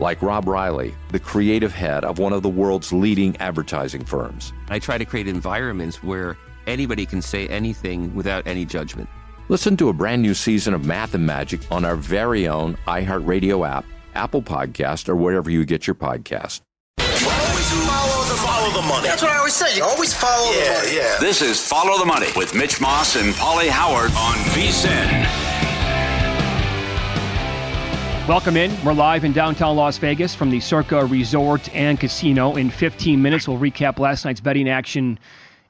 like Rob Reilly, the creative head of one of the world's leading advertising firms. I try to create environments where anybody can say anything without any judgment. Listen to a brand new season of Math and Magic on our very own iHeartRadio app Apple Podcast, or wherever you get your podcast. Follow the, follow the money. That's what I always say. You always follow yeah, the money. Yeah. This is Follow the Money with Mitch Moss and Polly Howard on VSIN. Welcome in. We're live in downtown Las Vegas from the Circa Resort and Casino. In 15 minutes, we'll recap last night's betting action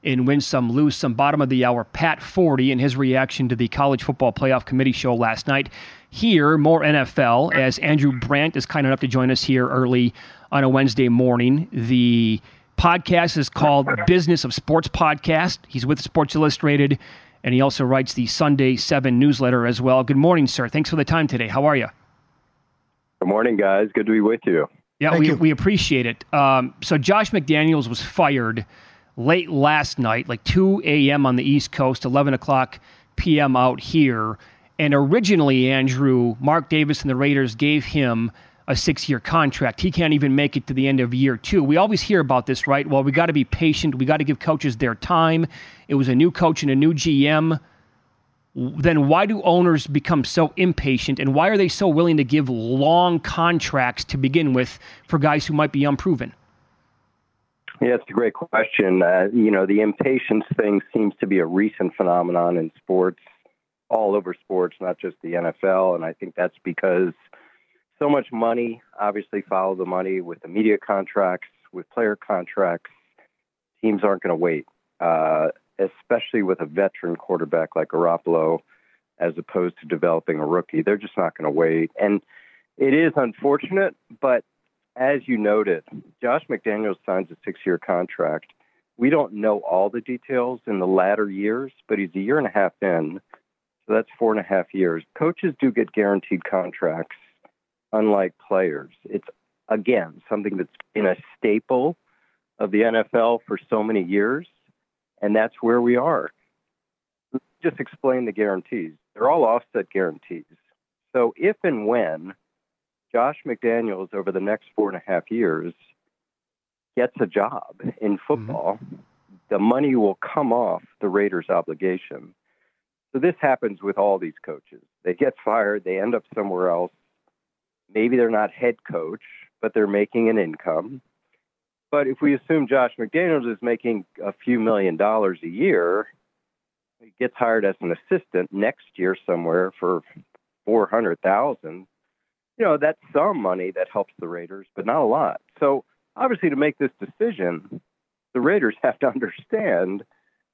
in Win Some Lose Some. Bottom of the hour, Pat Forde and his reaction to the College Football Playoff Committee show last night here, more NFL, as Andrew Brandt is kind enough to join us here early on a Wednesday morning. The podcast is called Business of Sports Podcast. He's with Sports Illustrated, and he also writes the Sunday 7 newsletter as well. Good morning, sir. Thanks for the time today. How are you? Good morning, guys. Good to be with you. Yeah, we, we appreciate it. Um, so, Josh McDaniels was fired late last night, like 2 a.m. on the East Coast, 11 o'clock p.m. out here. And originally, Andrew, Mark Davis and the Raiders gave him a six year contract. He can't even make it to the end of year two. We always hear about this, right? Well, we got to be patient. We got to give coaches their time. It was a new coach and a new GM. Then why do owners become so impatient and why are they so willing to give long contracts to begin with for guys who might be unproven? Yeah, it's a great question. Uh, you know, the impatience thing seems to be a recent phenomenon in sports all over sports, not just the NFL. And I think that's because so much money, obviously, follow the money with the media contracts, with player contracts. Teams aren't going to wait, uh, especially with a veteran quarterback like Garoppolo, as opposed to developing a rookie. They're just not going to wait. And it is unfortunate, but as you noted, Josh McDaniels signs a six year contract. We don't know all the details in the latter years, but he's a year and a half in. So that's four and a half years. Coaches do get guaranteed contracts, unlike players. It's, again, something that's been a staple of the NFL for so many years, and that's where we are. Just explain the guarantees. They're all offset guarantees. So if and when Josh McDaniels over the next four and a half years gets a job in mm-hmm. football, mm-hmm. the money will come off the Raiders' obligation. So this happens with all these coaches. They get fired, they end up somewhere else. Maybe they're not head coach, but they're making an income. But if we assume Josh McDaniels is making a few million dollars a year, he gets hired as an assistant next year somewhere for four hundred thousand. You know, that's some money that helps the Raiders, but not a lot. So obviously, to make this decision, the Raiders have to understand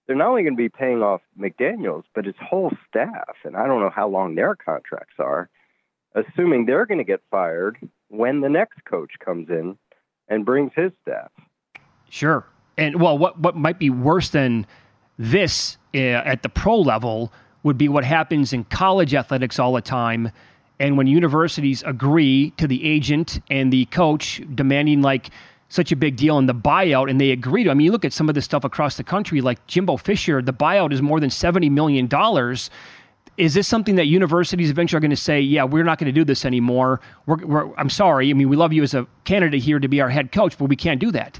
they're not only going to be paying off McDaniels, but his whole staff. And I don't know how long their contracts are, assuming they're going to get fired when the next coach comes in and brings his staff. Sure. And well, what, what might be worse than this uh, at the pro level would be what happens in college athletics all the time. And when universities agree to the agent and the coach demanding like such a big deal in the buyout and they agree to. I mean, you look at some of this stuff across the country, like Jimbo Fisher, the buyout is more than $70 million. Is this something that universities eventually are going to say, yeah, we're not going to do this anymore? We're, we're, I'm sorry. I mean, we love you as a candidate here to be our head coach, but we can't do that.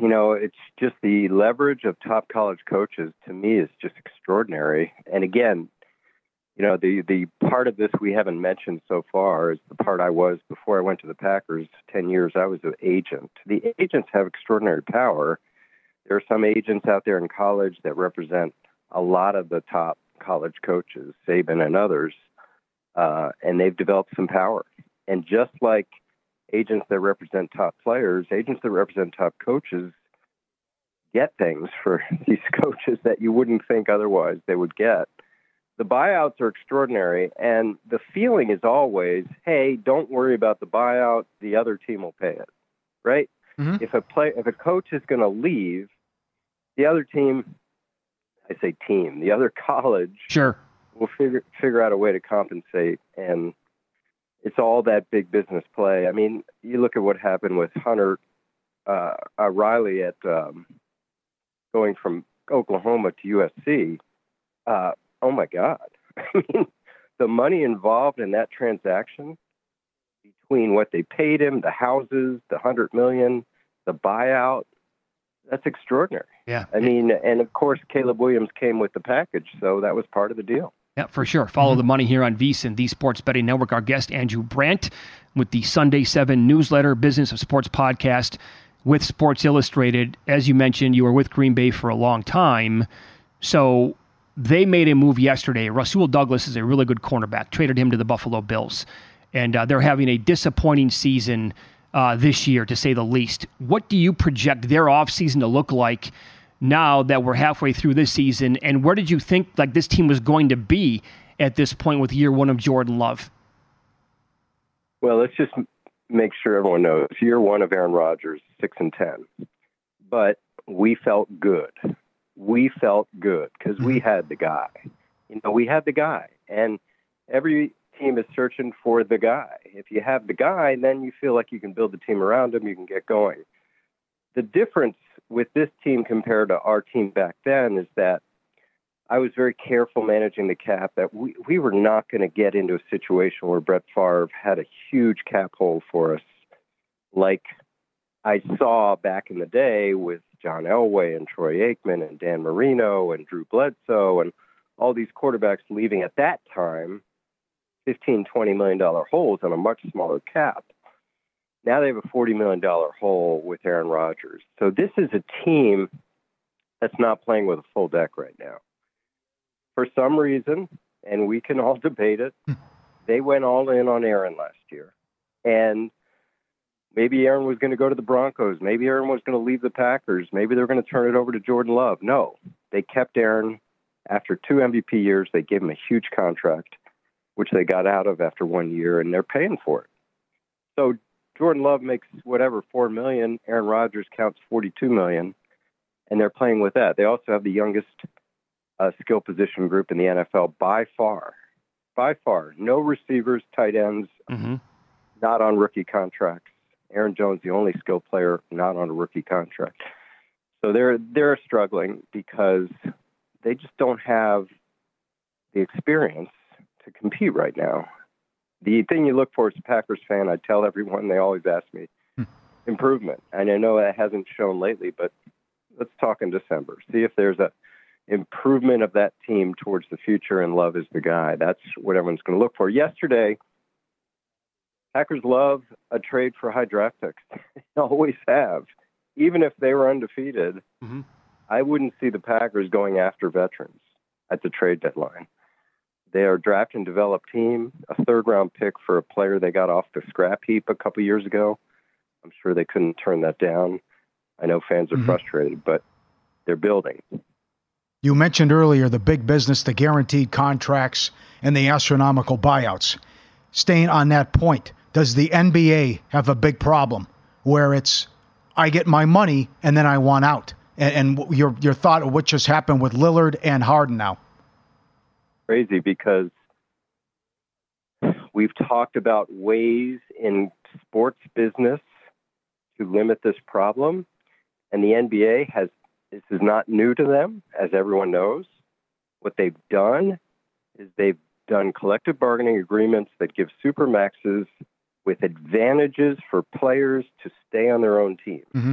You know, it's just the leverage of top college coaches to me is just extraordinary. And again, you know, the the part of this we haven't mentioned so far is the part I was before I went to the Packers. Ten years I was an agent. The agents have extraordinary power. There are some agents out there in college that represent a lot of the top college coaches, Saban and others, uh, and they've developed some power. And just like agents that represent top players, agents that represent top coaches get things for these coaches that you wouldn't think otherwise they would get. The buyouts are extraordinary, and the feeling is always, "Hey, don't worry about the buyout; the other team will pay it." Right? Mm-hmm. If a play, if a coach is going to leave, the other team, I say team, the other college, sure, will figure figure out a way to compensate, and it's all that big business play. I mean, you look at what happened with Hunter uh, uh, Riley at um, going from Oklahoma to USC. Uh, oh my God. I mean, the money involved in that transaction between what they paid him, the houses, the hundred million, the buyout, that's extraordinary. Yeah. I mean, and of course, Caleb Williams came with the package, so that was part of the deal. Yeah, for sure. Follow mm-hmm. the money here on VSIN, the Sports Betting Network. Our guest, Andrew Brandt, with the Sunday 7 newsletter, Business of Sports podcast with Sports Illustrated. As you mentioned, you were with Green Bay for a long time. So they made a move yesterday. Rasul Douglas is a really good cornerback, traded him to the Buffalo Bills. And uh, they're having a disappointing season uh, this year, to say the least. What do you project their offseason to look like now that we're halfway through this season? And where did you think like this team was going to be at this point with year one of Jordan Love? Well, let's just make sure everyone knows year one of Aaron Rodgers, six and ten. But we felt good we felt good because we mm-hmm. had the guy. You know, we had the guy, and every team is searching for the guy. If you have the guy, then you feel like you can build the team around him. You can get going. The difference with this team compared to our team back then is that I was very careful managing the cap. That we we were not going to get into a situation where Brett Favre had a huge cap hole for us, like I saw back in the day with John Elway and Troy Aikman and Dan Marino and Drew Bledsoe and all these quarterbacks leaving at that time 15 20 million dollar holes on a much smaller cap now they have a 40 million dollar hole with Aaron Rodgers so this is a team that's not playing with a full deck right now for some reason and we can all debate it hmm. they went all in on Aaron last year and Maybe Aaron was going to go to the Broncos. Maybe Aaron was going to leave the Packers. Maybe they're going to turn it over to Jordan Love. No, they kept Aaron after two MVP years. They gave him a huge contract, which they got out of after one year, and they're paying for it. So Jordan Love makes whatever four million. Aaron Rodgers counts forty-two million, and they're playing with that. They also have the youngest uh, skill position group in the NFL by far. By far, no receivers, tight ends, mm-hmm. not on rookie contracts. Aaron Jones, the only skill player not on a rookie contract. So they're they're struggling because they just don't have the experience to compete right now. The thing you look for as a Packers fan, I tell everyone, they always ask me, hmm. improvement. And I know that hasn't shown lately, but let's talk in December. See if there's a improvement of that team towards the future and love is the guy. That's what everyone's going to look for. Yesterday, Packers love a trade for high draft picks. they always have. Even if they were undefeated, mm-hmm. I wouldn't see the Packers going after veterans at the trade deadline. They are draft and develop team, a third round pick for a player they got off the scrap heap a couple years ago. I'm sure they couldn't turn that down. I know fans are mm-hmm. frustrated, but they're building. You mentioned earlier the big business, the guaranteed contracts, and the astronomical buyouts. Staying on that point, does the NBA have a big problem where it's I get my money and then I want out? And, and your your thought of what just happened with Lillard and Harden now? Crazy because we've talked about ways in sports business to limit this problem. And the NBA has, this is not new to them, as everyone knows. What they've done is they've done collective bargaining agreements that give supermaxes with advantages for players to stay on their own team. Mm-hmm.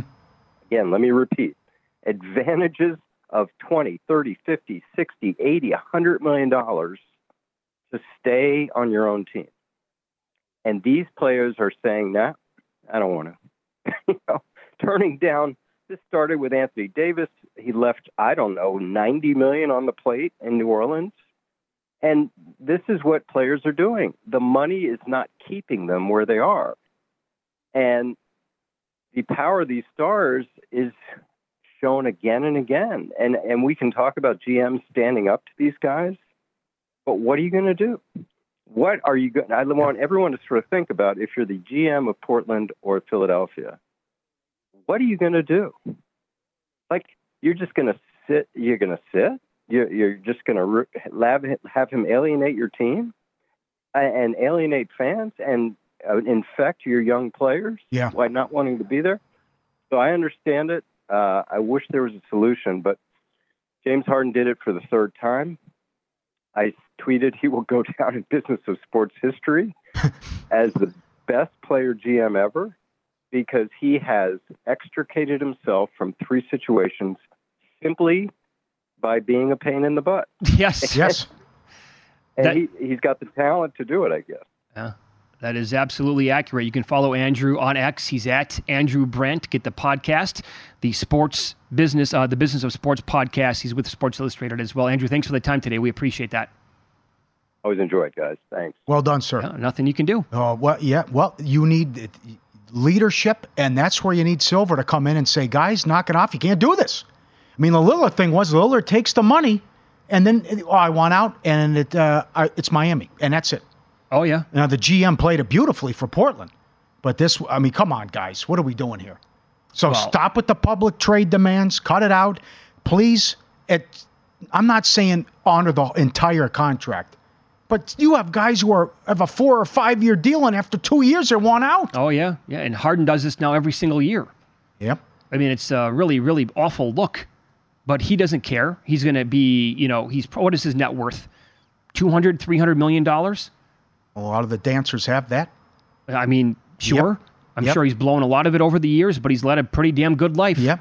Again, let me repeat advantages of 20, 30, 50, 60, 80, 100 million dollars to stay on your own team. And these players are saying, "Nah, I don't want to." you know, turning down. This started with Anthony Davis. He left, I don't know, 90 million on the plate in New Orleans. And this is what players are doing. The money is not keeping them where they are. And the power of these stars is shown again and again. And and we can talk about GM standing up to these guys, but what are you going to do? What are you going? I want everyone to sort of think about if you're the GM of Portland or Philadelphia. What are you going to do? Like you're just going to sit? You're going to sit? You're, you're just going to have have him alienate your team and alienate fans and uh, infect your young players yeah. by not wanting to be there. So I understand it. Uh, I wish there was a solution, but James Harden did it for the third time. I tweeted he will go down in business of sports history as the best player GM ever because he has extricated himself from three situations simply by being a pain in the butt. Yes, yes. and That- he, he's got the talent to do it, I guess. Yeah, that is absolutely accurate. You can follow Andrew on X. He's at Andrew Brandt. Get the podcast, the sports business, uh, the business of sports podcast. He's with Sports Illustrated as well. Andrew, thanks for the time today. We appreciate that. Always enjoy it, guys. Thanks. Well done, sir. Yeah, nothing you can do. Oh, well, yeah. Well, you need uh, leadership, and that's where you need Silver to come in and say, guys, knock it off. You can't do this. I mean, the Lillard thing was Lillard takes the money, and then, oh, I want out, and it, uh, it's Miami, and that's it. Oh yeah. Now, the GM played it beautifully for Portland, but this, I mean, come on, guys. What are we doing here? So Well- stop with the public trade demands. Cut it out. Please, it, I'm not saying honor the entire contract, but you have guys who are have a four or five year deal, and after two years, they're one out. Oh yeah. Yeah. And Harden does this now every single year. Yep. I mean, it's a really, really awful look, but he doesn't care. He's going to be, you know, he's what is his net worth? 200, 300 million dollars. A lot of the dancers have that. I mean, sure. I'm Yep. sure he's blown a lot of it over the years, but he's led a pretty damn good life. Yep.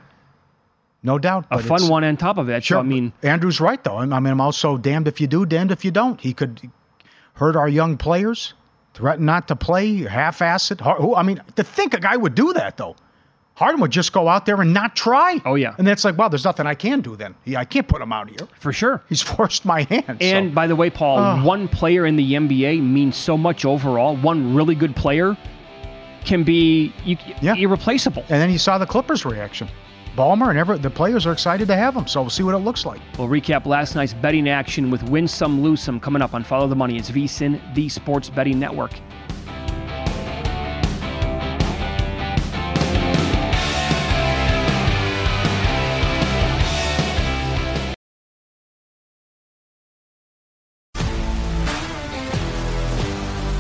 No doubt. A fun one on top of it. Sure. So, I mean, Andrew's right, though. I mean, I'm also damned if you do, damned if you don't. He could hurt our young players, threaten not to play, half ass it. I mean, to think a guy would do that, though. Harden would just go out there and not try. Oh, yeah. And that's like, well, there's nothing I can do then. Yeah, I can't put him out here. for sure. He's forced my hand. And so. by the way, Paul, Oh. one player in the NBA means so much overall. One really good player can be you, Yeah. irreplaceable. and then you saw the Clippers' reaction. Ballmer and every, the players are excited to have him. So we'll see what it looks like. We'll recap last night's betting action with Win Some, Lose Some coming up on Follow the Money. It's VSIN, the Sports Betting Network.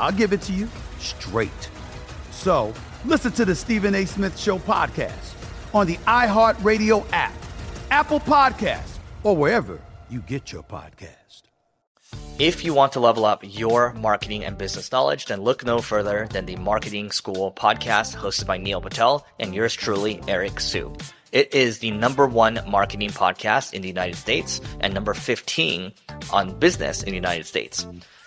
I'll give it to you straight. So listen to the Stephen A. Smith Show podcast on the iHeartRadio app, Apple Podcast, or wherever you get your podcast. If you want to level up your marketing and business knowledge, then look no further than the Marketing School podcast hosted by Neil Patel and yours truly, Eric Siu. It is the number one marketing podcast in the United States and number 15 on business in the United States.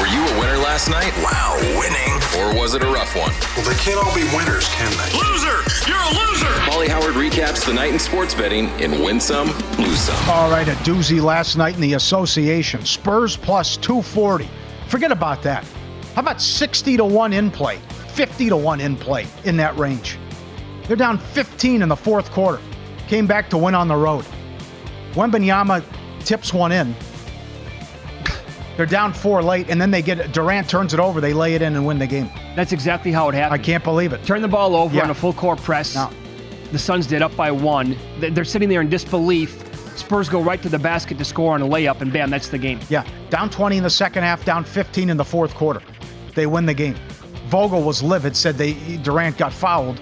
Were you a winner last night? Wow, winning. Or was it a rough one? Well, they can't all be winners, can they? Loser! You're a loser! Molly Howard recaps the night in sports betting in Win Some, Lose Some. All right, a doozy last night in the association. Spurs plus 240. Forget about that. How about 60 to 1 in play? 50 to 1 in play in that range. They're down 15 in the fourth quarter. Came back to win on the road. Wembanyama tips one in. They're down four late, and then they get Durant turns it over. They lay it in and win the game. That's exactly how it happened. I can't believe it. Turn the ball over Yeah. on a full court press. No. The Suns did up by one. They- They're sitting there in disbelief. Spurs go right to the basket to score on a layup, and bam, that's the game. Yeah, down 20 in the second half, down 15 in the fourth quarter. They win the game. Vogel was livid, said they Durant got fouled.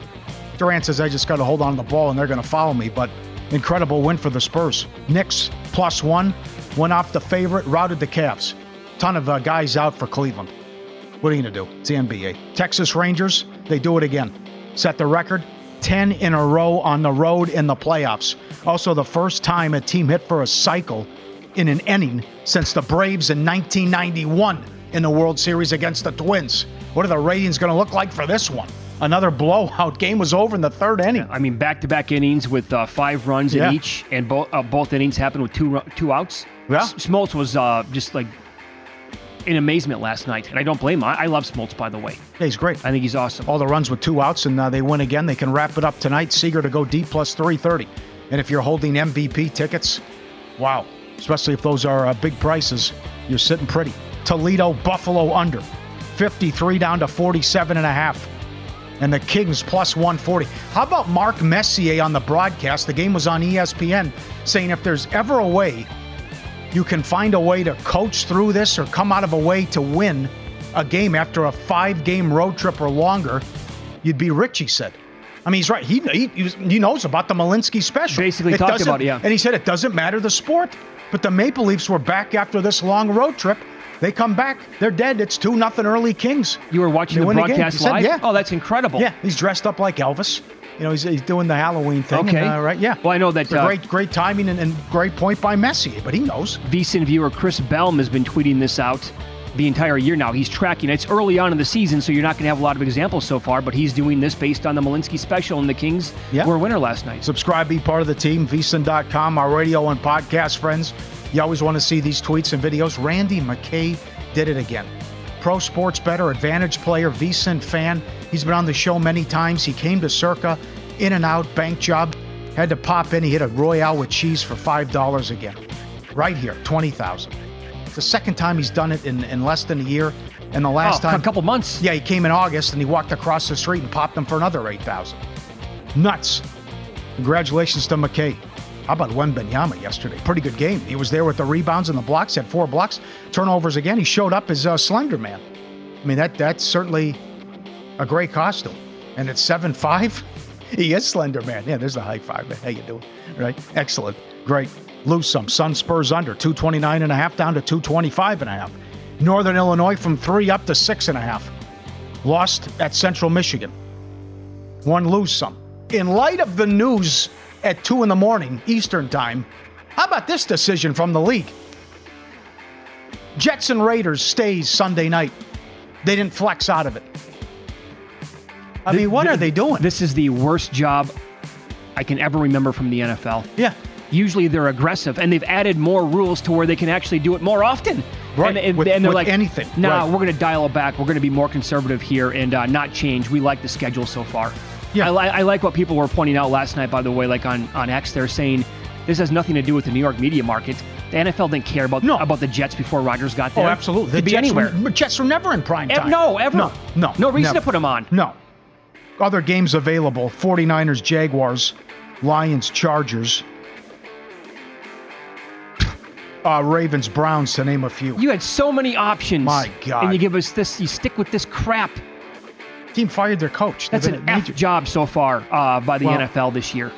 Durant says, I just got to hold on to the ball and they're going to foul me. But incredible win for the Spurs. Knicks plus one, went off the favorite, routed the Cavs. Ton of uh, guys out for Cleveland. What are you going to do? It's the NBA. Texas Rangers, they do it again. Set the record 10 in a row on the road in the playoffs. Also, the first time a team hit for a cycle in an inning since the Braves in 1991 in the World Series against the Twins. What are the ratings going to look like for this one? Another blowout game was over in the third inning. I mean, back-to-back innings with uh, five runs Yeah. in each, and both uh, both innings happened with two ru- two outs. Yeah. S- Smoltz was uh, just like in amazement last night, and I don't blame him. I, I love Smoltz, by the way. Yeah, he's great. I think he's awesome. All the runs with two outs, and uh, they win again. They can wrap it up tonight. Seager to go deep plus 330. And if you're holding MVP tickets, wow, especially if those are uh, big prices, you're sitting pretty. Toledo, Buffalo under 53 down to 47 and a half. And the Kings plus 140. How about Mark Messier on the broadcast? The game was on ESPN saying if there's ever a way you can find a way to coach through this or come out of a way to win a game after a five game road trip or longer, you'd be rich, he said. I mean, he's right. He, he, he knows about the Malinsky special. Basically talked about it, yeah. And he said it doesn't matter the sport, but the Maple Leafs were back after this long road trip. They come back, they're dead. It's 2 nothing early Kings. You were watching They the broadcast said, live? yeah. Oh, that's incredible. Yeah, he's dressed up like Elvis. You know, he's, he's doing the Halloween thing. Okay. and, uh, right? Yeah. Well, I know that, uh, great, great timing and, and great point by Messier, but he knows. VSIN viewer Chris Belm has been tweeting this out the entire year now. He's tracking. It's early on in the season, so you're not going to have a lot of examples so far, but he's doing this based on the Malinsky special, and the Kings Yeah. were a winner last night. Subscribe, be part of the team, vsin.com, our radio and podcast friends. You always want to see these tweets and videos. Randy McKay did it again. Pro sports better, advantage player, vsin fan. He's been on the show many times. He came to Circa, in and out, bank job. Had to pop in. He hit a Royale with cheese for $5 again. Right here, 20000 It's the second time he's done it in, in less than a year. And the oh, last Oh, time. a couple months. Yeah, he came in August and he walked across the street and popped them for another 8000 Nuts. Congratulations to McKay. How about Wembanyama yesterday? Pretty good game. He was there with the rebounds and the blocks, had four blocks, turnovers again. He showed up as a Slender Man. I mean, that that's certainly a great costume. And at seven five, he is Slender Man. Yeah, there's the high five. Man. How you doing? Right? Excellent. Great. Lose some. Sun Spurs under 229 and a half down to 225 and a half. Northern Illinois from three up to six and a half. Lost at Central Michigan. One lose some. In light of the news at 2 in the morning Eastern Time, how about this decision from the league? Jets and Raiders stays Sunday night. They didn't flex out of it. I mean, what are they doing? This is the worst job I can ever remember from the NFL. Yeah. Usually they're aggressive, and they've added more rules to where they can actually do it more often. Right, And, and- with- and they're like, anything, Nah, right. we're going to dial it back. We're going to be more conservative here and uh, not change. We like the schedule so far. Yeah. I, li- I like what people were pointing out last night, by the way, like on, on X, they're saying this has nothing to do with the New York media market. The NFL didn't care about, about the Jets before Rodgers got there. Oh, there. absolutely. Could The be Jets anywhere. Were, Jets were never in prime time. no, ever. No, no. No reason never. to them on. No. Other games available 49ers, Jaguars, Lions, Chargers, uh, Ravens, Browns, to name a few. You had so many options. My God. And you give us this, you stick with this crap. Team fired their coach. That's an F job so far uh, by the Well- NFL this year.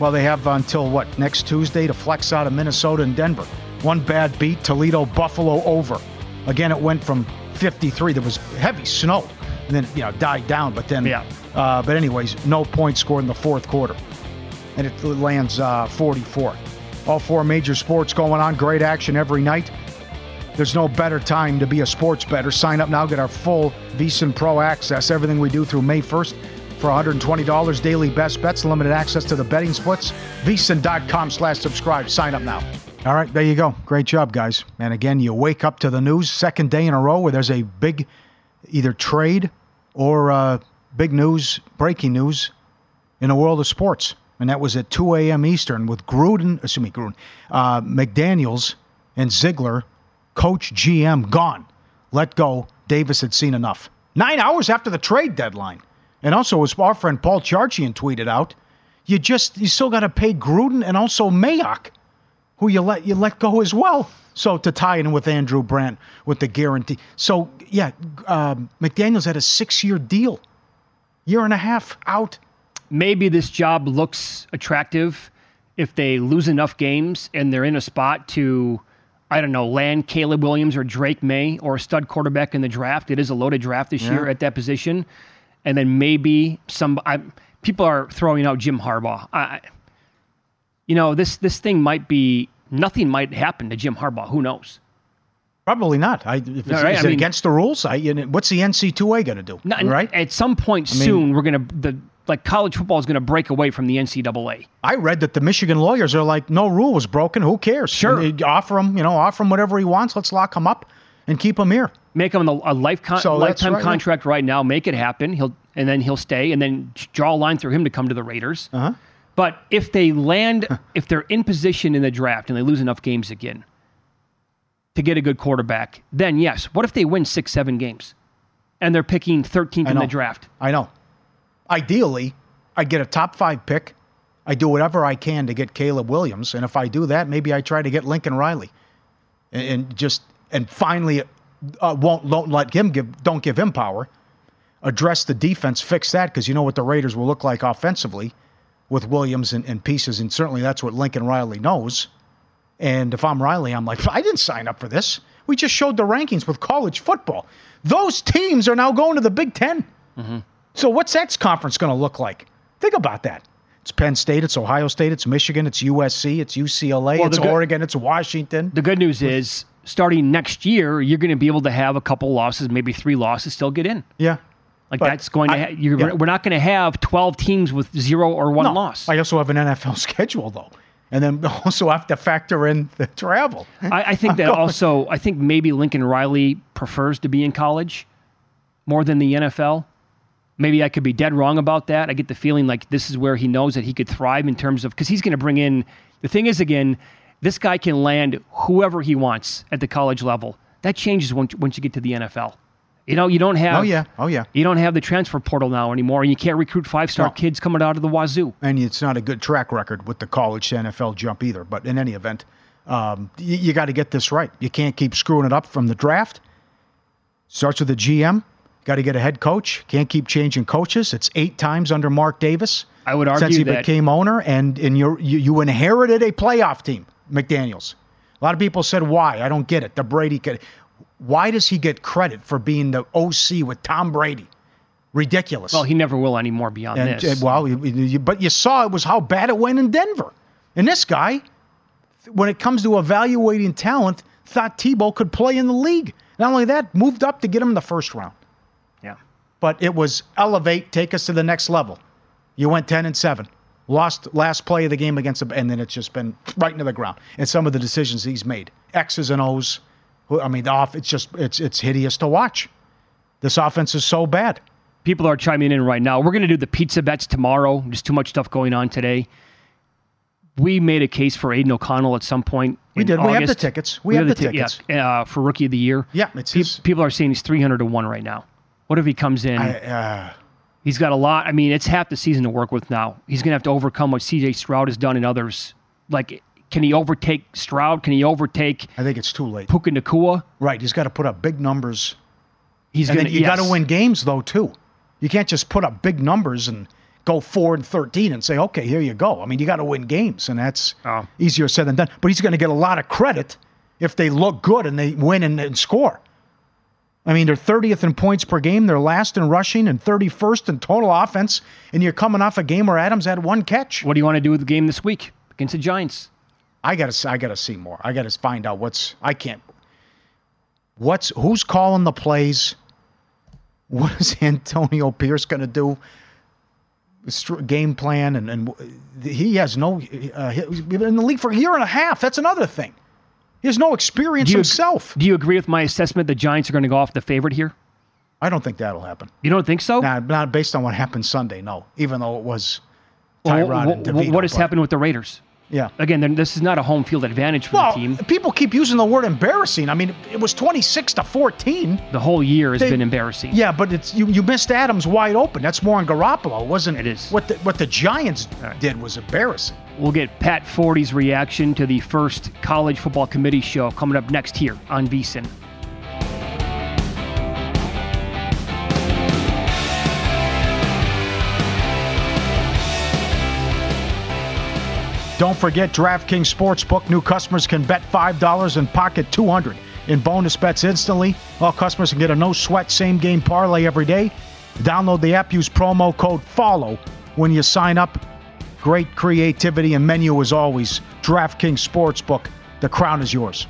Well, they have until what next Tuesday to flex out of Minnesota and Denver. One bad beat, Toledo, Buffalo over. Again, it went from 53. There was heavy snow, and then you know died down. But then, Yeah. Uh, but anyways, no points scored in the fourth quarter, and it lands uh, 44. All four major sports going on. Great action every night. There's no better time to be a sports better. Sign up now, get our full VSiN Pro access. Everything we do through May 1st for $120 daily best bets, limited access to the betting splits. VSiN.com slash subscribe. Sign up now. All right, there you go. Great job, guys. And again, you wake up to the news second day in a row where there's a big either trade or uh, big news, breaking news in the world of sports. And that was at 2 a.m. Eastern with Gruden, excuse me, Gruden, uh, McDaniels and Ziegler, coach GM, gone. Let go. Davis had seen enough. Nine hours after the trade deadline. And also, as our friend Paul Charchian tweeted out, you just, you still got to pay Gruden and also Mayock, who you let, you let go as well. So to tie in with Andrew Brandt with the guarantee. So, yeah, um, McDaniels had a six year deal, year and a half out. Maybe this job looks attractive if they lose enough games and they're in a spot to, I don't know, land Caleb Williams or Drake Maye or a stud quarterback in the draft. It is a loaded draft this Yeah. year at that position. And then maybe some I, people are throwing out Jim Harbaugh. I, you know, this this thing might be nothing might happen to Jim Harbaugh. Who knows? Probably not. I, if it's, No, right? is I it mean- against the rules? I, you know, what's the NC2A going to do? Not, right? At some point I mean- soon, we're gonna the like college football is gonna break away from the NCAA. I read that the Michigan lawyers are like, no rule was broken. Who cares? Sure. They offer him, you know, offer him whatever he wants. Let's lock him up and keep him here. Make him a, a life con- So lifetime right, contract right now. Make it happen. He'll and then he'll stay, and then draw a line through him to come to the Raiders. Uh-huh. But if they land, if they're in position in the draft and they lose enough games again to get a good quarterback, then yes. What if they win six, seven games, and they're picking 13th in the draft? I know. Ideally, I get a top five pick. I do whatever I can to get Caleb Williams, and if I do that, maybe I try to get Lincoln Riley, and, and just and finally uh, won't won't let him give don't give him power. Address the defense, fix that because you know what the Raiders will look like offensively with Williams and, and pieces, and certainly that's what Lincoln Riley knows. And if I'm Riley, I'm like, I didn't sign up for this. We just showed the rankings with college football. Those teams are now going to the Big 10 So what's that conference going to look like? Think about that. It's Penn State, it's Ohio State, it's Michigan, it's USC, it's UCLA, Well, it's good- Oregon, it's Washington. The good news is, starting next year, you're going to be able to have a couple losses, maybe three losses, still get in. Yeah. Like But that's going to. I- Ha- you're, yeah. We're not going to have 12 teams with zero or one No, loss. I also have an NFL schedule though, and then also have to factor in the travel. I, I think that also. I think maybe Lincoln Riley prefers to be in college more than the NFL. Maybe I could be dead wrong about that. I get the feeling like this is where he knows that he could thrive in terms of because he's going to bring in. The thing is, again, this guy can land whoever he wants at the college level. That changes once once you get to the NFL. You know, you don't have. Oh yeah, oh yeah. You don't have the transfer portal now anymore, and you can't recruit five star No. kids coming out of the wazoo. and it's not a good track record with the college to NFL jump either. But in any event, um, you, you got to get this right. You can't keep screwing it up from the draft. Starts with the GM. Got to get a head coach. Can't keep changing coaches. It's eight times under Mark Davis. I would since argue he that- became owner, and and you you inherited a playoff team, McDaniel's. A lot of people said why. I don't get it. The Brady. Could, why does he get credit for being the OC with Tom Brady? Ridiculous. Well, he never will anymore beyond And, this. uh, well, you- you- but you saw it was how bad it went in Denver. And this guy, when it comes to evaluating talent, thought Tebow could play in the league. Not only that, moved up to get him in the first round. But it was elevate, take us to the next level. You went 10 and 7. Lost last play of the game against the, and then it's just been right into the ground. And some of the decisions he's made, X's and O's. I mean, the off. It's just it's it's hideous to watch. This offense is so bad. People are chiming in right now. We're going to do the pizza bets tomorrow. There's too much stuff going on today. We made a case for Aidan O'Connell at some point. We did. We have the tickets. We have the ti- tickets. Yeah, uh, for rookie of the year. Yeah, it's Pe- people are saying he's 300 to one right now. What if he comes in? I, uh, He's got a lot. I mean, it's half the season to work with now. He's going to have to overcome what CJ Stroud has done and others. Like, can he overtake Stroud? Can he overtake I think it's too late. Puka Nacua? Right. He's got to put up big numbers. He's and gonna, you got to win games though too. You can't just put up big numbers and go four and thirteen and say, okay, here you go. I mean, you got to win games, and that's Oh. easier said than done. But he's going to get a lot of credit if they look good and they win and, and score. I mean, they're 30th in points per game. They're last in rushing and 31st in total offense. And you're coming off a game where Adams had one catch. What do you want to do with the game this week against the Giants? I gotta I gotta see more. I gotta find out what's I can't. What's who's calling the plays? What is Antonio Pierce gonna do? Game plan and and he has no. Uh, he's been in the league for a year and a half. That's another thing. He has no experience Do you, himself. Do you agree with my assessment the Giants are going to go off the favorite here? I don't think that'll happen. You don't think so? Not, not based on what happened Sunday. No, even though it was Well, Tyrod wh- and DeVito. what has but- happened with the Raiders? Yeah. Again, this is not a home field advantage for Well, the team. people keep using the word embarrassing. I mean, it was 26 to 14. The whole year has They- been embarrassing. Yeah, but it's you, you missed Adams wide open. That's more on Garoppolo. Wasn't It is. what the what the Giants did was embarrassing. We'll get Pat Forde's reaction to the first college football committee show coming up next here on VSIN. Don't forget DraftKings Sportsbook. New customers can bet $5 and pocket 200 in bonus bets instantly. All customers can get a no sweat same game parlay every day. Download the app, use promo code FOLLOW when you sign up. Great creativity and menu as always. DraftKings Sportsbook. The crown is yours.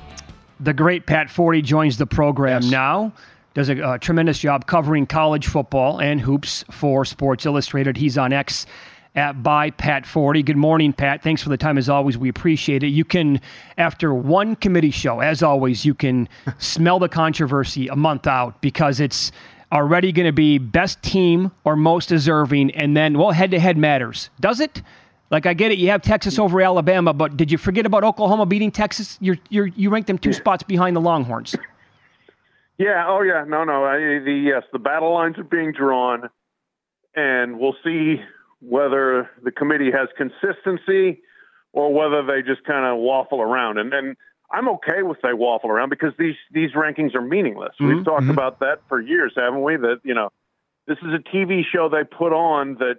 The great Pat Forde joins the program now. Does a, uh tremendous job covering college football and hoops for Sports Illustrated. He's on X at by Pat Forde. Good morning, Pat. Thanks for the time as always. We appreciate it. You can, after one committee show, as always, you can smell the controversy a month out because it's already going to be best team or most deserving, and then well, head to head matters. Does it? Like I get it, you have Texas over Alabama, but did you forget about Oklahoma beating Texas? You're, you're you rank them two spots behind the Longhorns. Yeah. Oh, yeah. No, no. I, the yes, the battle lines are being drawn, and we'll see whether the committee has consistency or whether they just kind of waffle around. And and I'm okay with they waffle around because these these rankings are meaningless. We've Mhm. talked Mhm. about that for years, haven't we? That you know, this is a TV show they put on that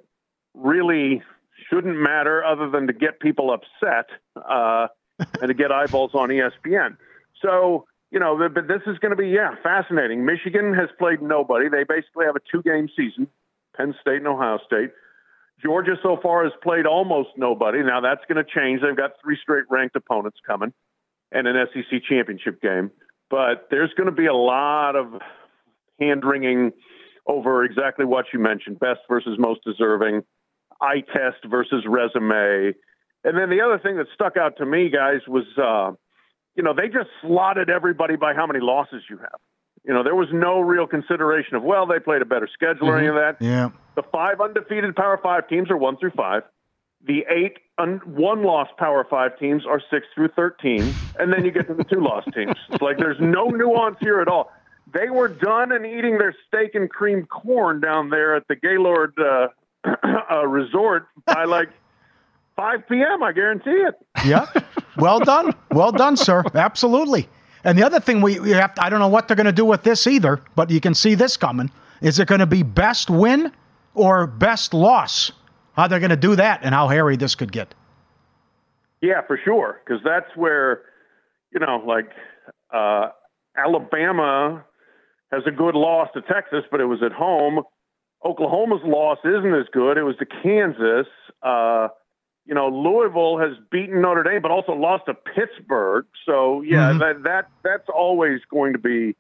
really shouldn't matter other than to get people upset uh, and to get eyeballs on ESPN. So, you know, but this is going to be, yeah, fascinating. Michigan has played nobody. They basically have a two game season, Penn State and Ohio State. Georgia so far has played almost nobody. Now that's going to change. They've got three straight ranked opponents coming and an SEC championship game. But there's going to be a lot of hand wringing over exactly what you mentioned best versus most deserving, eye test versus resume. And then the other thing that stuck out to me, guys, was, uh, you know, they just slotted everybody by how many losses you have. You know, there was no real consideration of, well, they played a better schedule or any of that. Yeah. The five undefeated Power Five teams are one through five. The eight un- one loss Power Five teams are six through 13. And then you get to the two loss teams. It's like there's no nuance here at all. They were done and eating their steak and cream corn down there at the Gaylord uh, uh, Resort by like 5 p.m., I guarantee it. Yeah. Well done. Well done, sir. Absolutely. And the other thing we, we have to, I don't know what they're going to do with this either, but you can see this coming. Is it going to be best win or best loss? How they're going to do that and how hairy this could get. Yeah, for sure. Because that's where, you know, like uh, Alabama has a good loss to Texas, but it was at home. Oklahoma's loss isn't as good. It was to Kansas. Uh, you know, Louisville has beaten Notre Dame, but also lost to Pittsburgh. So yeah, Mhm. that that that's always going to be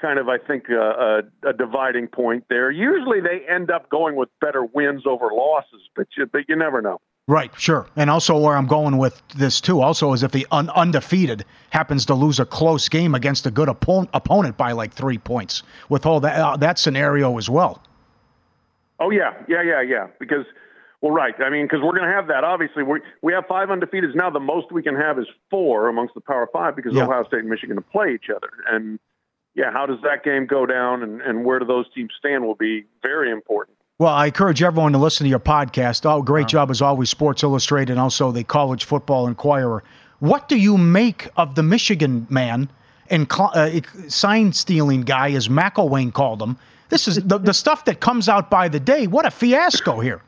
kind of, I think, a, a, a dividing point there. Usually they end up going with better wins over losses, but you, but you never know. Right, sure. And also, where I'm going with this too, also, is if the un- undefeated happens to lose a close game against a good oppo- opponent by like three points, with all that uh, that scenario as well. Oh yeah, yeah, yeah, yeah. Because well, right. I mean, because we're going to have that. Obviously, we we have five undefeateds now. The most we can have is four amongst the Power Five because Yeah. Ohio State and Michigan to play each other. And yeah, how does that game go down, and and where do those teams stand will be very important. Well, I encourage everyone to listen to your podcast. Oh, great job as always, Sports Illustrated, and also the College Football Inquirer. What do you make of the Michigan man and uh, sign stealing guy, as McElwain called him? This is the, the stuff that comes out by the day. What a fiasco here.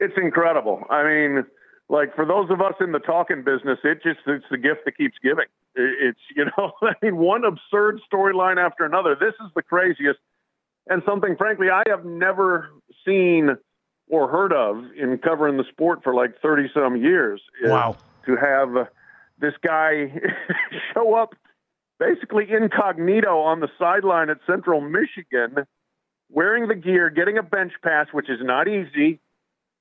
It's incredible. I mean, like for those of us in the talking business, it just it's the gift that keeps giving. It's you know, I mean, one absurd storyline after another. This is the craziest, and something frankly I have never seen or heard of in covering the sport for like thirty some years. Wow. To have this guy show up basically incognito on the sideline at Central Michigan, wearing the gear, getting a bench pass, which is not easy.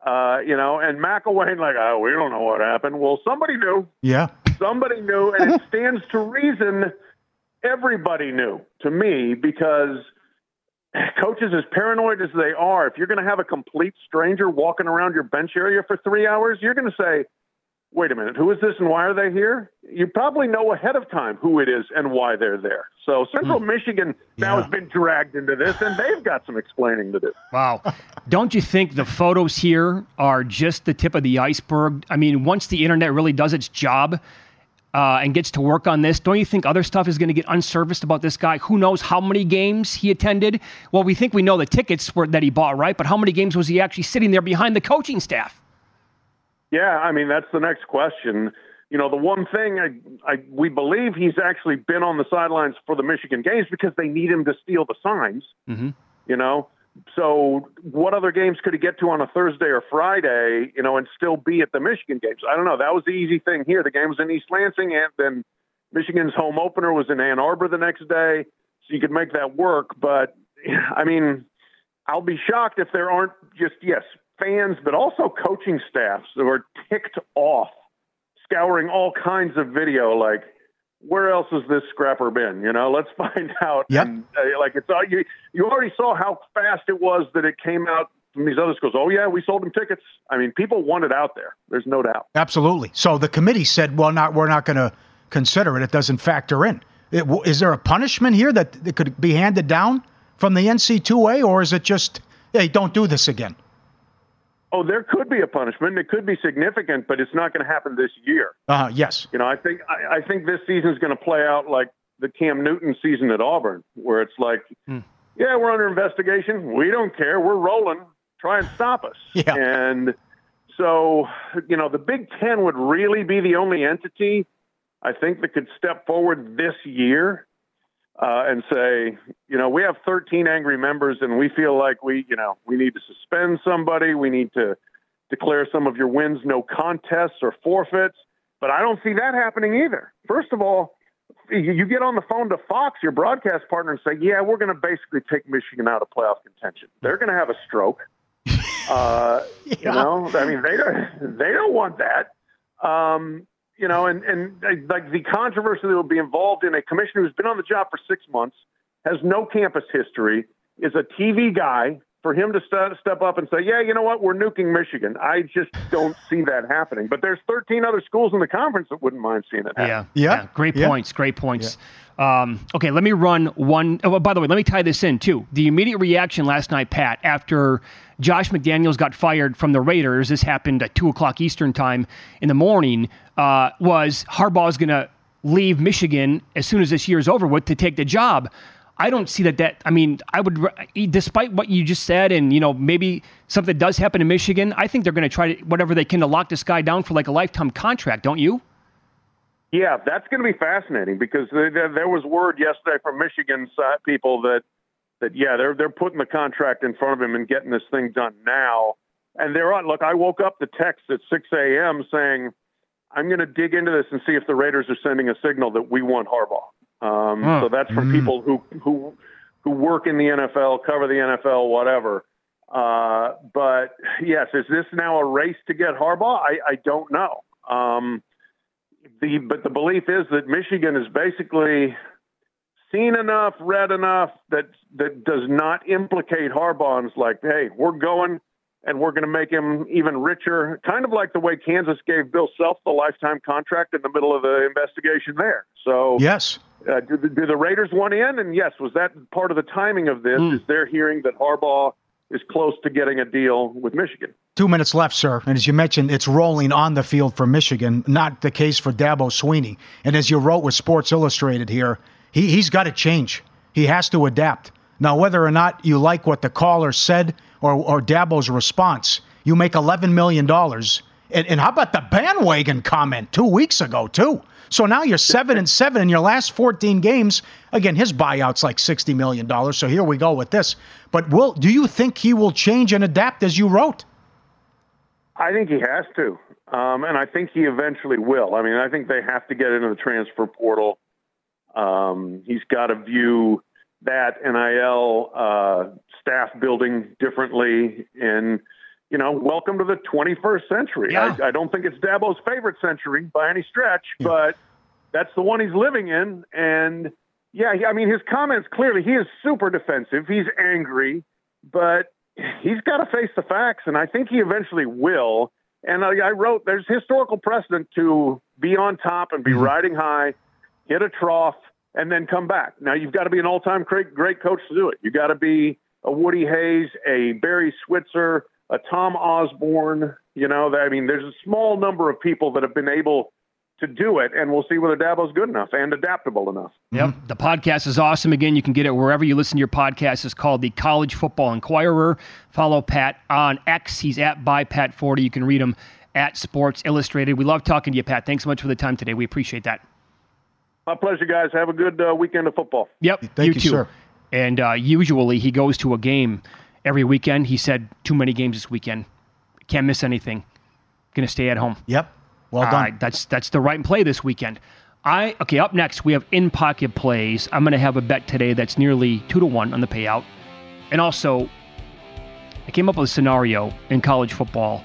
Uh, you know, and McElwain like, oh, we don't know what happened. Well, somebody knew. Yeah. Somebody knew, and it stands to reason everybody knew to me because coaches, as paranoid as they are, if you're going to have a complete stranger walking around your bench area for three hours, you're going to say, wait a minute, who is this and why are they here? You probably know ahead of time who it is and why they're there. So Central Michigan now has been dragged into this, and they've got some explaining to do. Wow. Don't you think the photos here are just the tip of the iceberg? I mean, once the internet really does its job uh, and gets to work on this, don't you think other stuff is going to get unsurfaced about this guy? Who knows how many games he attended? Well, we think we know the tickets were, that he bought, right? But how many games was he actually sitting there behind the coaching staff? Yeah, I mean that's the next question. You know, the one thing I, I we believe he's actually been on the sidelines for the Michigan games because they need him to steal the signs. Mm-hmm. You know, so what other games could he get to on a Thursday or Friday? You know, and still be at the Michigan games? I don't know. That was the easy thing here. The game was in East Lansing, and then Michigan's home opener was in Ann Arbor the next day, so you could make that work. But I mean, I'll be shocked if there aren't just yes fans, but also coaching staffs that were ticked off, scouring all kinds of video. Like, where else has this scrapper been? You know, let's find out. Yep. And, uh, like it's all you. You already saw how fast it was that it came out from these other schools. Oh yeah, we sold them tickets. I mean, people want it out there. There's no doubt. Absolutely. So the committee said, well, not we're not going to consider it. It doesn't factor in. It, is there a punishment here that, that could be handed down from the NC2A, or is it just, hey, don't do this again? Oh, there could be a punishment. It could be significant, but it's not going to happen this year. Uh, yes. You know, I think I, I think this season is going to play out like the Cam Newton season at Auburn, where it's like, yeah, we're under investigation. We don't care. We're rolling. Try and stop us. Yeah. And so, you know, the Big Ten would really be the only entity I think that could step forward this year uh, and say, you know, we have 13 angry members, and we feel like we, you know, we need to suspend somebody. We need to declare some of your wins no contests or forfeits. But I don't see that happening either. First of all, you get on the phone to Fox, your broadcast partner, and say, "Yeah, we're going to basically take Michigan out of playoff contention." They're going to have a stroke. Uh, You know, I mean, they don't they don't want that. Um, you know, and and uh, like the controversy that will be involved in a commissioner who's been on the job for six months, has no campus history, is a TV guy. For him to st- step up and say, "Yeah, you know what? We're nuking Michigan," I just don't see that happening. But there's 13 other schools in the conference that wouldn't mind seeing it happen. Yeah. Great Yeah. points. Great points. Um, okay, let me run one. Oh, by the way, let me tie this in too. The immediate reaction last night, Pat, after Josh McDaniels got fired from the Raiders, this happened at two o'clock Eastern time in the morning, uh, was Harbaugh's going to leave Michigan as soon as this year is over with to take the job. I don't see that. That I mean, I would, despite what you just said, and you know, maybe something does happen in Michigan. I think they're going to try to whatever they can to lock this guy down for like a lifetime contract. Don't you? Yeah, that's going to be fascinating because there, was word yesterday from Michigan people that that yeah they're they're putting the contract in front of him and getting this thing done now. and they're on. Look, I woke up the text at 6 a.m. saying, I'm going to dig into this and see if the Raiders are sending a signal that we want Harbaugh. Um, Huh. So that's from Mm. people who, who, who work in the NFL, cover the NFL, whatever. Uh, but yes, is this now a race to get Harbaugh? I, I don't know. Um, the but the belief is that Michigan is basically seen enough, read enough that that does not implicate Harbaugh. And it's like, hey, we're going and we're going to make him even richer, kind of like the way Kansas gave Bill Self the lifetime contract in the middle of the investigation there. So Yes. Uh, do, the, do the Raiders want in? And yes, was that part of the timing of this? Is they're hearing that Harbaugh is close to getting a deal with Michigan? Two minutes left, sir. And as you mentioned, it's rolling on the field for Michigan, not the case for Dabo Swinney. And as you wrote with Sports Illustrated here, he, he's got to change. He has to adapt. Now, whether or not you like what the caller said or, or Dabo's response, you make $11 million. And, and how about the bandwagon comment two weeks ago, too? So now you're seven and seven in your last 14 games. Again, his buyout's like $60 million. So here we go with this. But will do you think he will change and adapt as you wrote? I think he has to, um, and I think he eventually will. I mean, I think they have to get into the transfer portal. Um, he's got to view that NIL uh, staff building differently, and you know, welcome to the 21st century. I, I don't think it's Dabo's favorite century by any stretch, but that's the one he's living in. And yeah, he- I mean, his comments clearly he is super defensive. He's angry, but he's got to face the facts, and I think he eventually will. And I, I wrote, there's historical precedent to be on top and be mm-hmm. riding high, hit a trough, and then come back. Now you've got to be an all-time great, great coach to do it. You've got to be a Woody Hayes, a Barry Switzer, a Tom Osborne. You know, I mean, there's a small number of people that have been able to do it, and we'll see whether Dabo's good enough and adaptable enough. Yep. The podcast is awesome. Again, you can get it wherever you listen to your podcast. It's called the College Football Inquirer. Follow Pat on X. He's at by PatForde. You can read him at Sports Illustrated. We love talking to you, Pat. Thanks so much for the time today. We appreciate that. My pleasure, guys. Have a good uh, weekend of football. Yep. Thank you, too. sir. And uh, usually he goes to a game every weekend. He said too many games this weekend. Can't miss anything. Going to stay at home. Yep. Well done. right, that's that's the right play this weekend. I okay. Up next, we have in pocket plays. I'm going to have a bet today that's nearly two to one on the payout, and also, I came up with a scenario in college football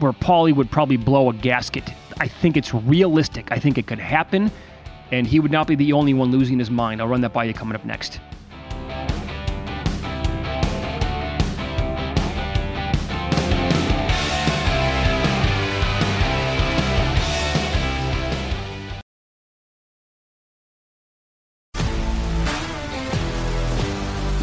where Paulie would probably blow a gasket. I think it's realistic. I think it could happen, and he would not be the only one losing his mind. I'll run that by you coming up next.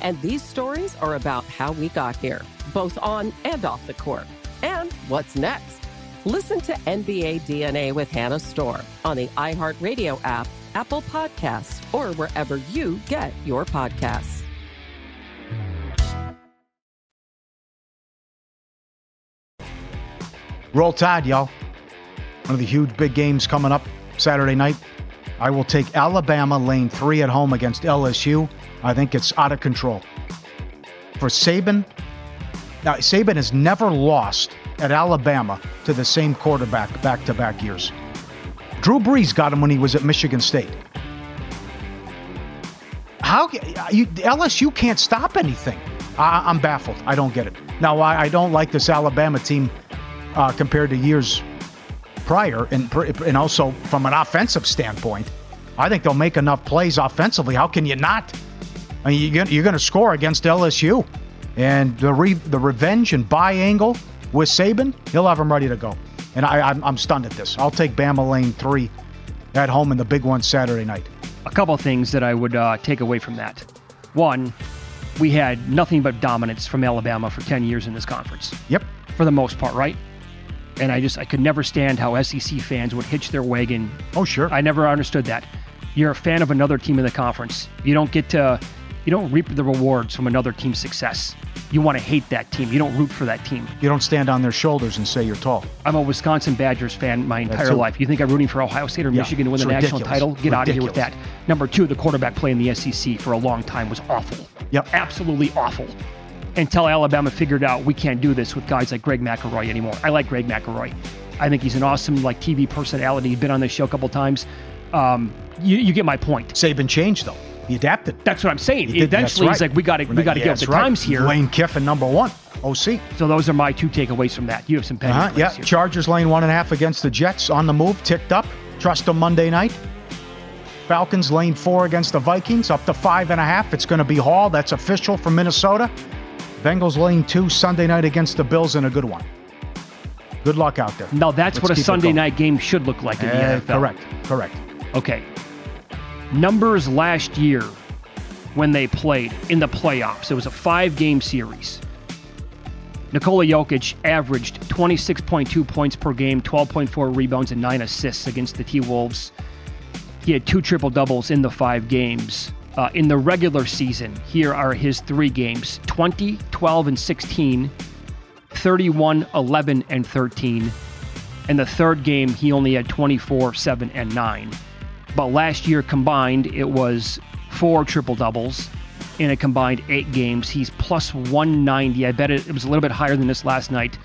And these stories are about how we got here, both on and off the court. And what's next? Listen to NBA DNA with Hannah Storm on the iHeartRadio app, Apple Podcasts, or wherever you get your podcasts. Roll Tide, y'all. One of the huge big games coming up Saturday night. I will take Alabama lane three at home against LSU. I think it's out of control. For Saban, now Saban has never lost at Alabama to the same quarterback back to back years. Drew Brees got him when he was at Michigan State. How you, LSU can't stop anything? I, am baffled. I don't get it. Now I, I don't like this Alabama team uh, compared to years prior, and and also from an offensive standpoint, I think they'll make enough plays offensively. How can you not? I mean, you're going to score against LSU, and the re, the revenge and bye angle with Saban, he'll have them ready to go. And I, I'm, I'm stunned at this. I'll take Bama Lane three at home in the big one Saturday night. A couple of things that I would uh, take away from that. One, we had nothing but dominance from Alabama for 10 years in this conference. Yep. For the most part, right? And I just I could never stand how SEC fans would hitch their wagon. Oh, sure. I never understood that. You're a fan of another team in the conference. You don't get to you don't reap the rewards from another team's success. You want to hate that team. You don't root for that team. You don't stand on their shoulders and say you're tall. I'm a Wisconsin Badgers fan my entire life. You think I'm rooting for Ohio State or Yeah, Michigan to win the national title? Get out of here with that. Number two, the quarterback play in the SEC for a long time was awful. Yep. Absolutely awful. Until Alabama figured out we can't do this with guys like Greg McElroy anymore. I like Greg McElroy. I think he's an awesome like TV personality. He's been on this show a couple times. Um, you, you get my point. Saban changed though. He adapted. That's what I'm saying. He did- that's Eventually, he's like, we got to we got to Yeah, get the right. times here. Lane Kiffin, number one. OC. So those are my two takeaways from that. You have some pending Uh-huh, yeah, here. Chargers lane one and a half against the Jets on the move, ticked up. Trust them Monday night. Falcons lane four against the Vikings, up to five and a half. It's going to be Hall. That's official from Minnesota. Bengals lane two Sunday night against the Bills in a good one. Good luck out there. No, that's Let's what a Sunday night game should look like in the Uh, NFL. correct, correct. Okay. Numbers last year when they played in the playoffs. It was a five-game series. Nikola Jokic averaged 26.2 points per game, 12.4 rebounds, and nine assists against the T Wolves. He had two triple doubles in the five games. Uh, in the regular season, here are his three games 20, 12, and 16, 31, 11, and 13. And the third game, he only had 24, 7, and 9. But last year combined, it was four triple doubles in a combined eight games. He's plus 190. I bet it, was a little bit higher than this last night.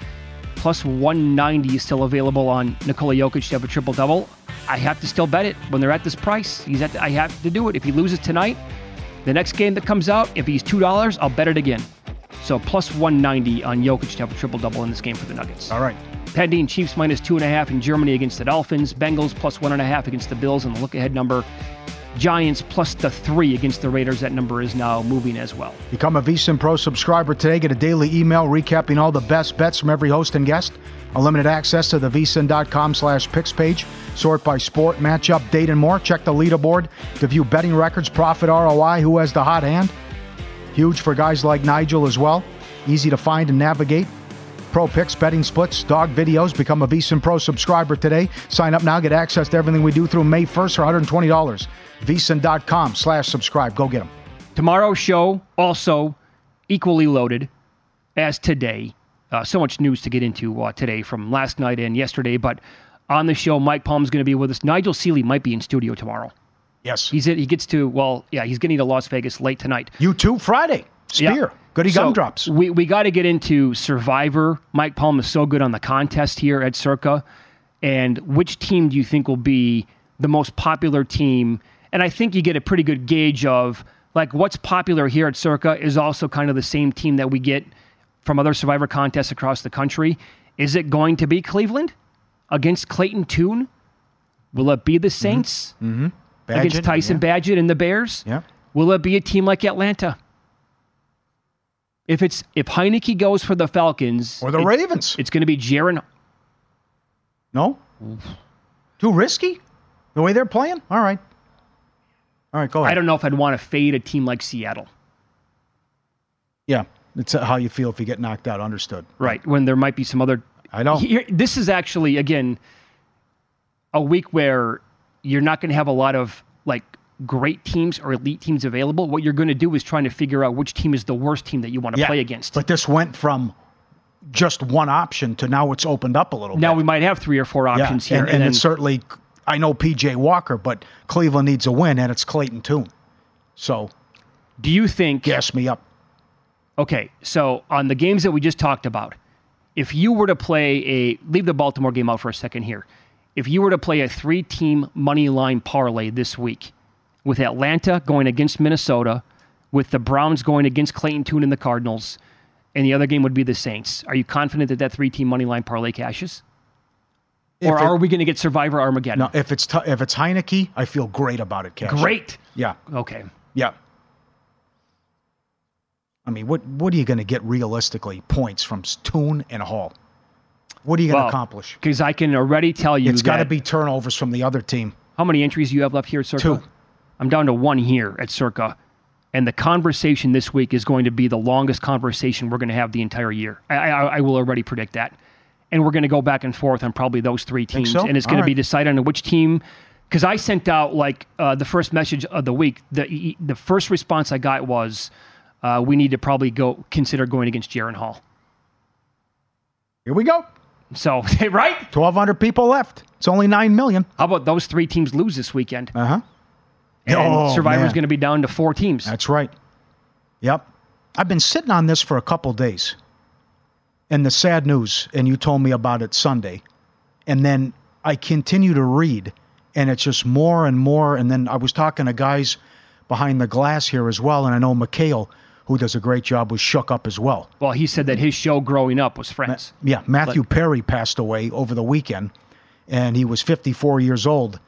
Plus 190 is still available on Nikola Jokic to have a triple double. I have to still bet it when they're at this price. He's at. I have to do it. If he loses tonight, the next game that comes out, if he's two dollars, I'll bet it again. So plus 190 on Jokic to have a triple double in this game for the Nuggets. All right. Pending Chiefs minus two and a half in Germany against the Dolphins. Bengals plus one and a half against the Bills, and the look ahead number. Giants plus the three against the Raiders. That number is now moving as well. Become a VSIN Pro subscriber today. Get a daily email recapping all the best bets from every host and guest. Unlimited access to the vsin.com slash picks page. Sort by sport, matchup, date, and more. Check the leaderboard to view betting records, profit ROI, who has the hot hand. Huge for guys like Nigel as well. Easy to find and navigate. Pro picks, betting splits, dog videos. Become a VSIN Pro subscriber today. Sign up now. Get access to everything we do through May 1st for $120. vsin.com slash subscribe. Go get them. Tomorrow's show also equally loaded as today. Uh, so much news to get into uh, today from last night and yesterday. But on the show, Mike Palm's going to be with us. Nigel Seeley might be in studio tomorrow. Yes. He's he gets to well, yeah, he's getting to Las Vegas late tonight. You too Friday. Spear. Goody So, gumdrops. We we got to get into Survivor. Mike Palm is so good on the contest here at Circa, and which team do you think will be the most popular team? And I think you get a pretty good gauge of like what's popular here at Circa is also kind of the same team that we get from other Survivor contests across the country. Is it going to be Cleveland against Clayton Tune? Will it be the Saints Mm-hmm. against Tyson Bagent and the Bears? Yeah. Will it be a team like Atlanta? If it's if Heinicke goes for the Falcons Or the it- Ravens. it's going to be Jaren. No? Too risky? The way they're playing? All right. All right, go ahead. I don't know if I'd want to fade a team like Seattle, Yeah. It's how you feel if you get knocked out. Understood. right? When there might be some other. I know. Here, this is actually again a week where you're not going to have a lot of like great teams or elite teams available. What you're going to do is trying to figure out which team is the worst team that you want to Yeah. play against. But this went from just one option to now it's opened up a little bit. Now bit. we might have three or four Yeah, options here, And, and, and then, it's certainly, I know PJ Walker, but Cleveland needs a win, and it's Clayton Tune. So do you think? gas me up. Okay, so on the games that we just talked about, if you were to play a leave the Baltimore game out for a second here, if you were to play a three-team money line parlay this week, with Atlanta going against Minnesota, with the Browns going against Clayton Tune and the Cardinals, and the other game would be the Saints, are you confident that that three-team money line parlay cashes? Or If it- are we going to get Survivor Armageddon? No, if it's t- if it's Heinicke, I feel great about it, Cash. Great. Yeah. Okay. Yeah. I mean, what what are you going to get realistically points from Tune and Hall? What are you going to Well, accomplish? Because I can already tell you It's got to be turnovers from the other team. How many entries do you have left here at Circa? Two. I'm down to one here at Circa. And the conversation this week is going to be the longest conversation we're going to have the entire year. I, I, I will already predict that. And we're going to go back and forth on probably those three teams. so? And it's All going to be right. decided on which team. Because I sent out like uh, the first message of the week. The the first response I got was, uh, "We need to probably go consider going against Jaren Hall." Here we go. So right, 1,200 people left. It's only 9 million. how about those three teams lose this weekend? Uh huh. And Oh, Survivor's man. going to be down to four teams. That's right. Yep. I've been sitting on this for a couple days. And the sad news, and you told me about it Sunday. And then I continue to read, and it's just more and more. And then I was talking to guys behind the glass here as well. And I know Mikhail, who does a great job, was shook up as well. Well, he said that his show growing up was Friends. Yeah, Matthew Perry passed away over the weekend, and he was 54 years old.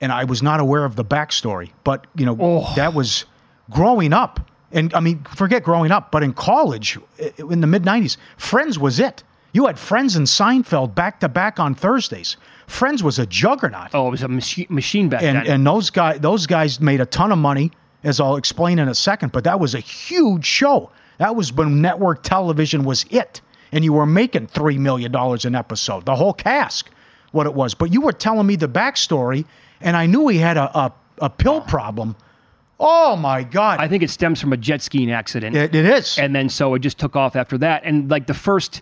And I was not aware of the backstory, but you know Oh. that was growing up, and I mean, forget growing up, but in college in the mid 90s, Friends was it. You had Friends and Seinfeld back to back on Thursdays. Friends was a juggernaut. Oh, it was a machi- machine back and then. and those guys those guys made a ton of money as I'll explain in a second but that was a huge show that was when network television was it and you were making 3 million dollars an episode the whole cask what it was but you were telling me the backstory and I knew he had a a, a pill problem oh my god I think it stems from a jet skiing accident. it, it is and then so it just took off after that. And like the first,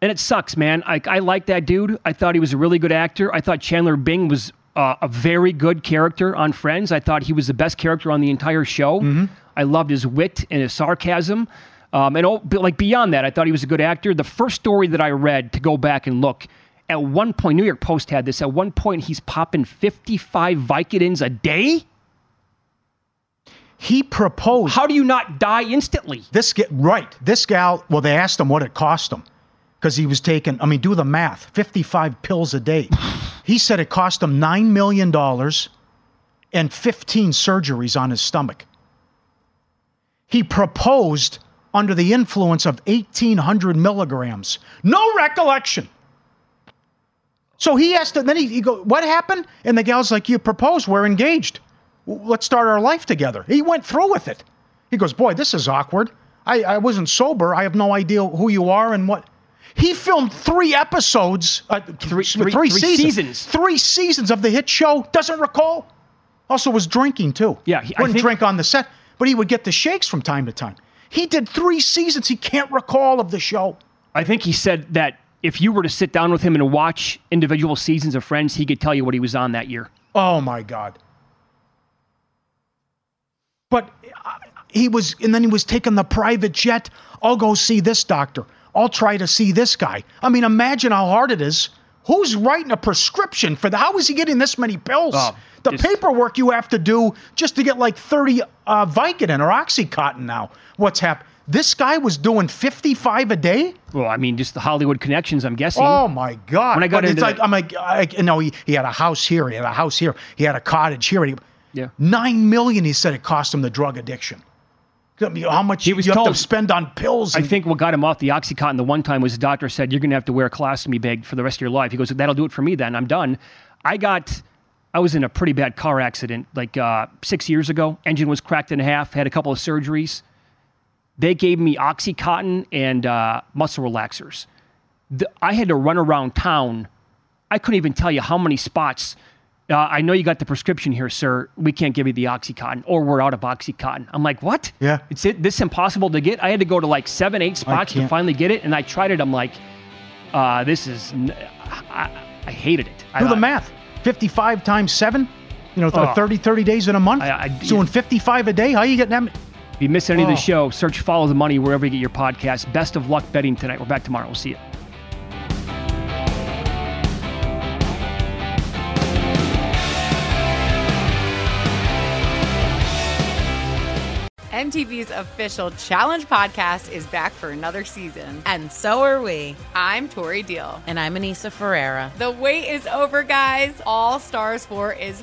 and it sucks, man. I, I like that dude. I thought he was a really good actor. I thought Chandler Bing was uh, a very good character on Friends. I thought he was the best character on the entire show. Mm-hmm. I loved his wit and his sarcasm. Um, and oh, but like beyond that, I thought he was a good actor. The first story that I read to go back and look at one point, New York Post had this. At one point, he's popping 55 Vicodins a day. he proposed How do you not die instantly? This get right. This gal. Well, they asked him what it cost him because he was taking. I mean, do the math. Fifty-five pills a day. he said it cost him nine million dollars and fifteen surgeries on his stomach. He proposed under the influence of eighteen hundred milligrams. No recollection. So he asked. and Then he, he go. What happened? And the gal's like, "You proposed. We're engaged. Let's start our life together." He went through with it. He goes, Boy, this is awkward. I, I wasn't sober. I have no idea who you are and what. He filmed three episodes, uh, three, three- three seasons. Three seasons of the hit show. Doesn't recall. Also was drinking too. Yeah, he- wouldn't think- drink on the set, but he would get the shakes from time to time. He did three seasons. He can't recall of the show. I think he said that if you were to sit down with him and watch individual seasons of Friends, he could tell you what he was on that year. Oh my God. But uh, he was, and then he was taking the private jet. I'll go see this doctor. I'll try to see this guy. I mean, imagine how hard it is. Who's writing a prescription for that? How is he getting this many pills? Oh, the just- paperwork you have to do just to get like 30 uh, Vicodin or Oxycontin now. What's happened? This guy was doing 55 a day? Well, I mean, just the Hollywood connections, I'm guessing. Oh my God! When I got But it's like the- I'm like, I, you know, he, he had a house here, he had a house here, he had a cottage here. He, Yeah. nine million. He said it cost him the drug addiction. How much He was you have told- to spend on pills? I think what got him off the Oxycontin the one time was the doctor said, You're going to have to wear a colostomy bag for the rest of your life. He goes, That'll do it for me then. I'm done. I got, I was in a pretty bad car accident like uh, six years ago. Engine was cracked in half, had a couple of surgeries. They gave me Oxycontin and uh, muscle relaxers. The, I had to run around town. I couldn't even tell you how many spots. Uh, I know you got the prescription here, sir. We can't give you the Oxycontin, or we're out of Oxycontin. I'm like, what? Yeah. It's it, this impossible to get. I had to go to like seven, eight spots to finally get it, and I tried it. I'm like, uh, this is. n- I, I hated it. do I, the math. 55 times seven. You know, th- Oh. 30, 30 days in a month. I- I- doing 55 a day. How are you getting that? If you miss any of the Oh. show, search "Follow the Money" wherever you get your podcast. Best of luck betting tonight. We're back tomorrow. We'll see you. MTV's official challenge podcast is back for another season. And so are we. I'm Tori Deal. And I'm Aneesa Ferreira. The wait is over, guys. All Stars 4 is